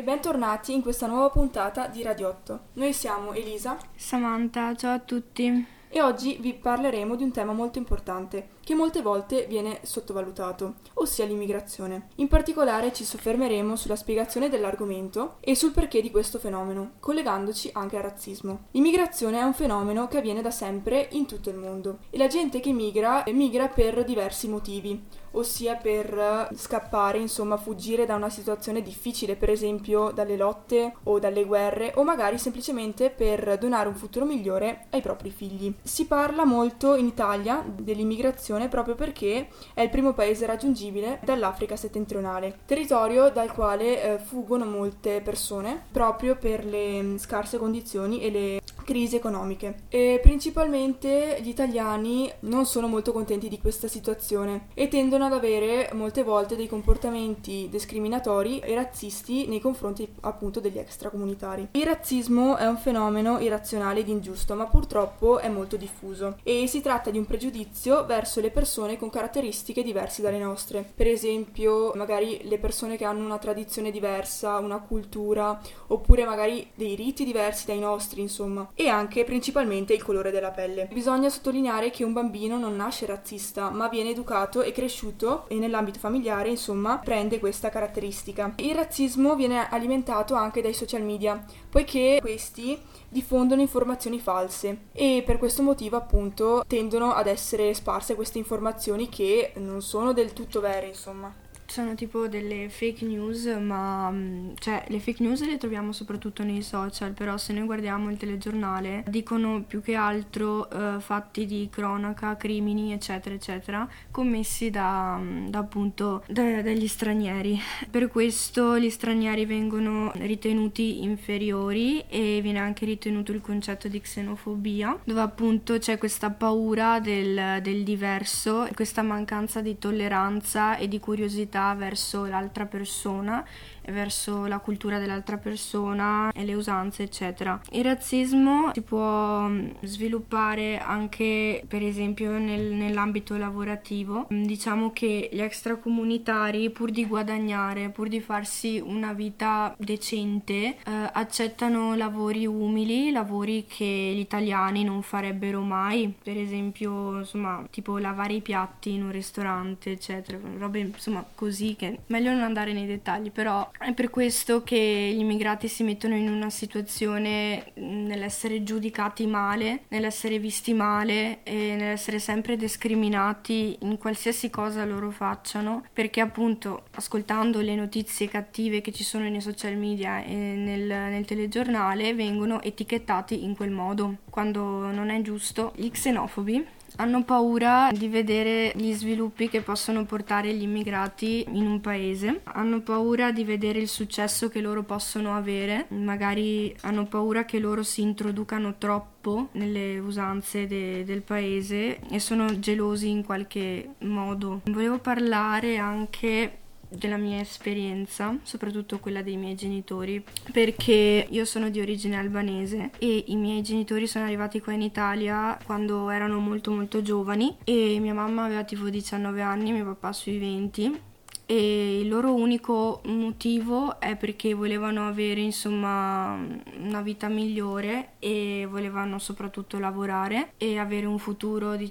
e bentornati in questa nuova puntata di Radiotto. Noi siamo Elisa, Samantha, ciao a tutti. E oggi vi parleremo di un tema molto importante, che molte volte viene sottovalutato, ossia l'immigrazione. In particolare ci soffermeremo sulla spiegazione dell'argomento e sul perché di questo fenomeno, collegandoci anche al razzismo. L'immigrazione è un fenomeno che avviene da sempre in tutto il mondo e la gente che migra migra per diversi motivi, ossia per scappare, insomma, fuggire da una situazione difficile, per esempio dalle lotte o dalle guerre, o magari semplicemente per donare un futuro migliore ai propri figli. Si parla molto in Italia dell'immigrazione proprio perché è il primo paese raggiungibile dall'Africa settentrionale, territorio dal quale eh, fuggono molte persone proprio per le mm, scarse condizioni e le crisi economiche. E principalmente gli italiani non sono molto contenti di questa situazione e tendono ad avere molte volte dei comportamenti discriminatori e razzisti nei confronti appunto degli extracomunitari. Il razzismo è un fenomeno irrazionale ed ingiusto, ma purtroppo è molto diffuso e si tratta di un pregiudizio verso le persone con caratteristiche diverse dalle nostre. Per esempio, magari le persone che hanno una tradizione diversa, una cultura, oppure magari dei riti diversi dai nostri, insomma e anche principalmente il colore della pelle. Bisogna sottolineare che un bambino non nasce razzista, ma viene educato e cresciuto e nell'ambito familiare, insomma, prende questa caratteristica. Il razzismo viene alimentato anche dai social media, poiché questi diffondono informazioni false e per questo motivo appunto tendono ad essere sparse queste informazioni che non sono del tutto vere, insomma sono tipo delle fake news, ma mm, cioè le fake news le troviamo soprattutto nei social, però se noi guardiamo il telegiornale dicono più che altro uh, fatti di cronaca, crimini, eccetera, eccetera, commessi da, mm, da appunto da, dagli stranieri. Per questo gli stranieri vengono ritenuti inferiori e viene anche ritenuto il concetto di xenofobia, dove appunto c'è questa paura del, del diverso, questa mancanza di tolleranza e di curiosità verso l'altra persona verso la cultura dell'altra persona e le usanze, eccetera. Il razzismo si può mm, sviluppare anche, per esempio, nel, nell'ambito lavorativo. Mm, diciamo che gli extracomunitari, pur di guadagnare, pur di farsi una vita decente, eh, accettano lavori umili, lavori che gli italiani non farebbero mai. Per esempio, insomma, tipo lavare i piatti in un ristorante, eccetera. Robe, insomma, così che meglio non andare nei dettagli, però è per questo che gli immigrati si mettono in una situazione nell'essere giudicati male, nell'essere visti male e nell'essere sempre discriminati in qualsiasi cosa loro facciano, perché appunto ascoltando le notizie cattive che ci sono nei social media e nel, nel telegiornale vengono etichettati in quel modo, quando non è giusto. Gli xenofobi hanno paura di vedere gli sviluppi che possono portare gli immigrati in un paese, hanno paura di vedere il successo che loro possono avere, magari hanno paura che loro si introducano troppo nelle usanze de- del paese e sono gelosi in qualche modo. Volevo parlare anche della mia esperienza, soprattutto quella dei miei genitori, perché io sono di origine albanese e i miei genitori sono arrivati qua in Italia quando erano molto molto giovani e mia mamma aveva tipo 19 anni, mio papà sui 20 e il loro unico motivo è perché volevano avere insomma una vita migliore e volevano soprattutto lavorare e avere un futuro di,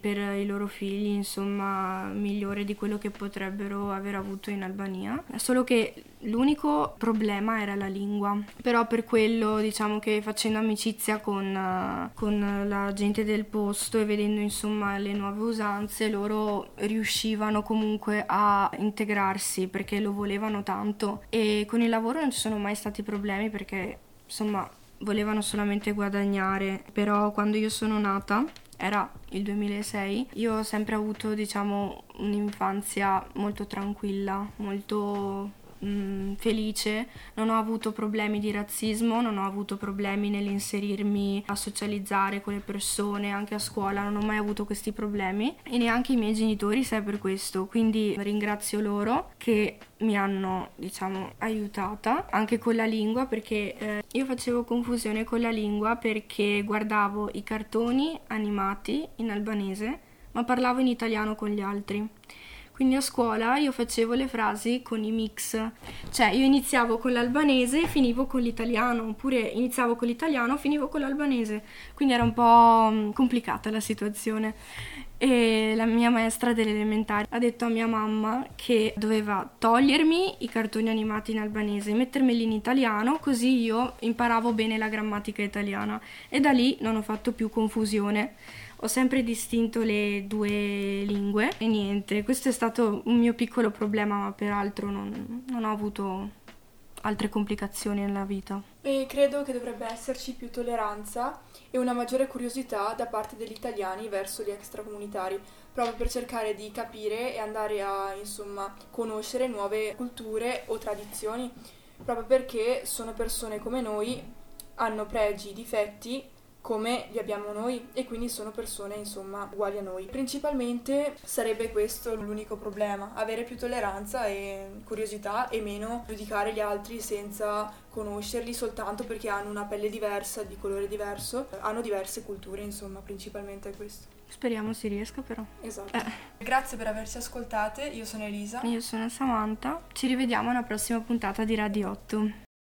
per i loro figli insomma migliore di quello che potrebbero aver avuto in Albania. Solo che L'unico problema era la lingua, però per quello diciamo che facendo amicizia con, uh, con, la gente del posto e vedendo insomma le nuove usanze, loro riuscivano comunque a integrarsi perché lo volevano tanto. E con il lavoro non ci sono mai stati problemi perché insomma volevano solamente guadagnare, però quando io sono nata era il 2006, io ho sempre avuto diciamo un'infanzia molto tranquilla, molto mh, mm, felice, non ho avuto problemi di razzismo, non ho avuto problemi nell'inserirmi a socializzare con le persone, anche a scuola, non ho mai avuto questi problemi e neanche i miei genitori sai per questo, quindi ringrazio loro che mi hanno diciamo aiutata anche con la lingua perché eh, io facevo confusione con la lingua perché guardavo i cartoni animati in albanese ma parlavo in italiano con gli altri Quindi a scuola io facevo le frasi con i mix, cioè io iniziavo con l'albanese e finivo con l'italiano, oppure iniziavo con l'italiano e finivo con l'albanese. Quindi era un po' mm, complicata la situazione. E la mia maestra delle elementari ha detto a mia mamma che doveva togliermi i cartoni animati in albanese e mettermeli in italiano, così io imparavo bene la grammatica italiana. E da lì non ho fatto più confusione ho sempre distinto le due lingue e niente, questo è stato un mio piccolo problema, ma peraltro non, non ho avuto altre complicazioni nella vita. E credo che dovrebbe esserci più tolleranza e una maggiore curiosità da parte degli italiani verso gli extracomunitari, proprio per cercare di capire e andare a, insomma, conoscere nuove culture o tradizioni, proprio perché sono persone come noi, hanno pregi, difetti come li abbiamo noi e quindi sono persone insomma uguali a noi. Principalmente sarebbe questo l'unico problema, avere più tolleranza e curiosità e meno giudicare gli altri senza conoscerli soltanto perché hanno una pelle diversa, di colore diverso, hanno diverse culture insomma, principalmente è questo. Speriamo si riesca però. Esatto. Eh. Grazie per averci ascoltate, io sono Elisa. Io sono Samantha, ci rivediamo alla prossima puntata di Radio 8.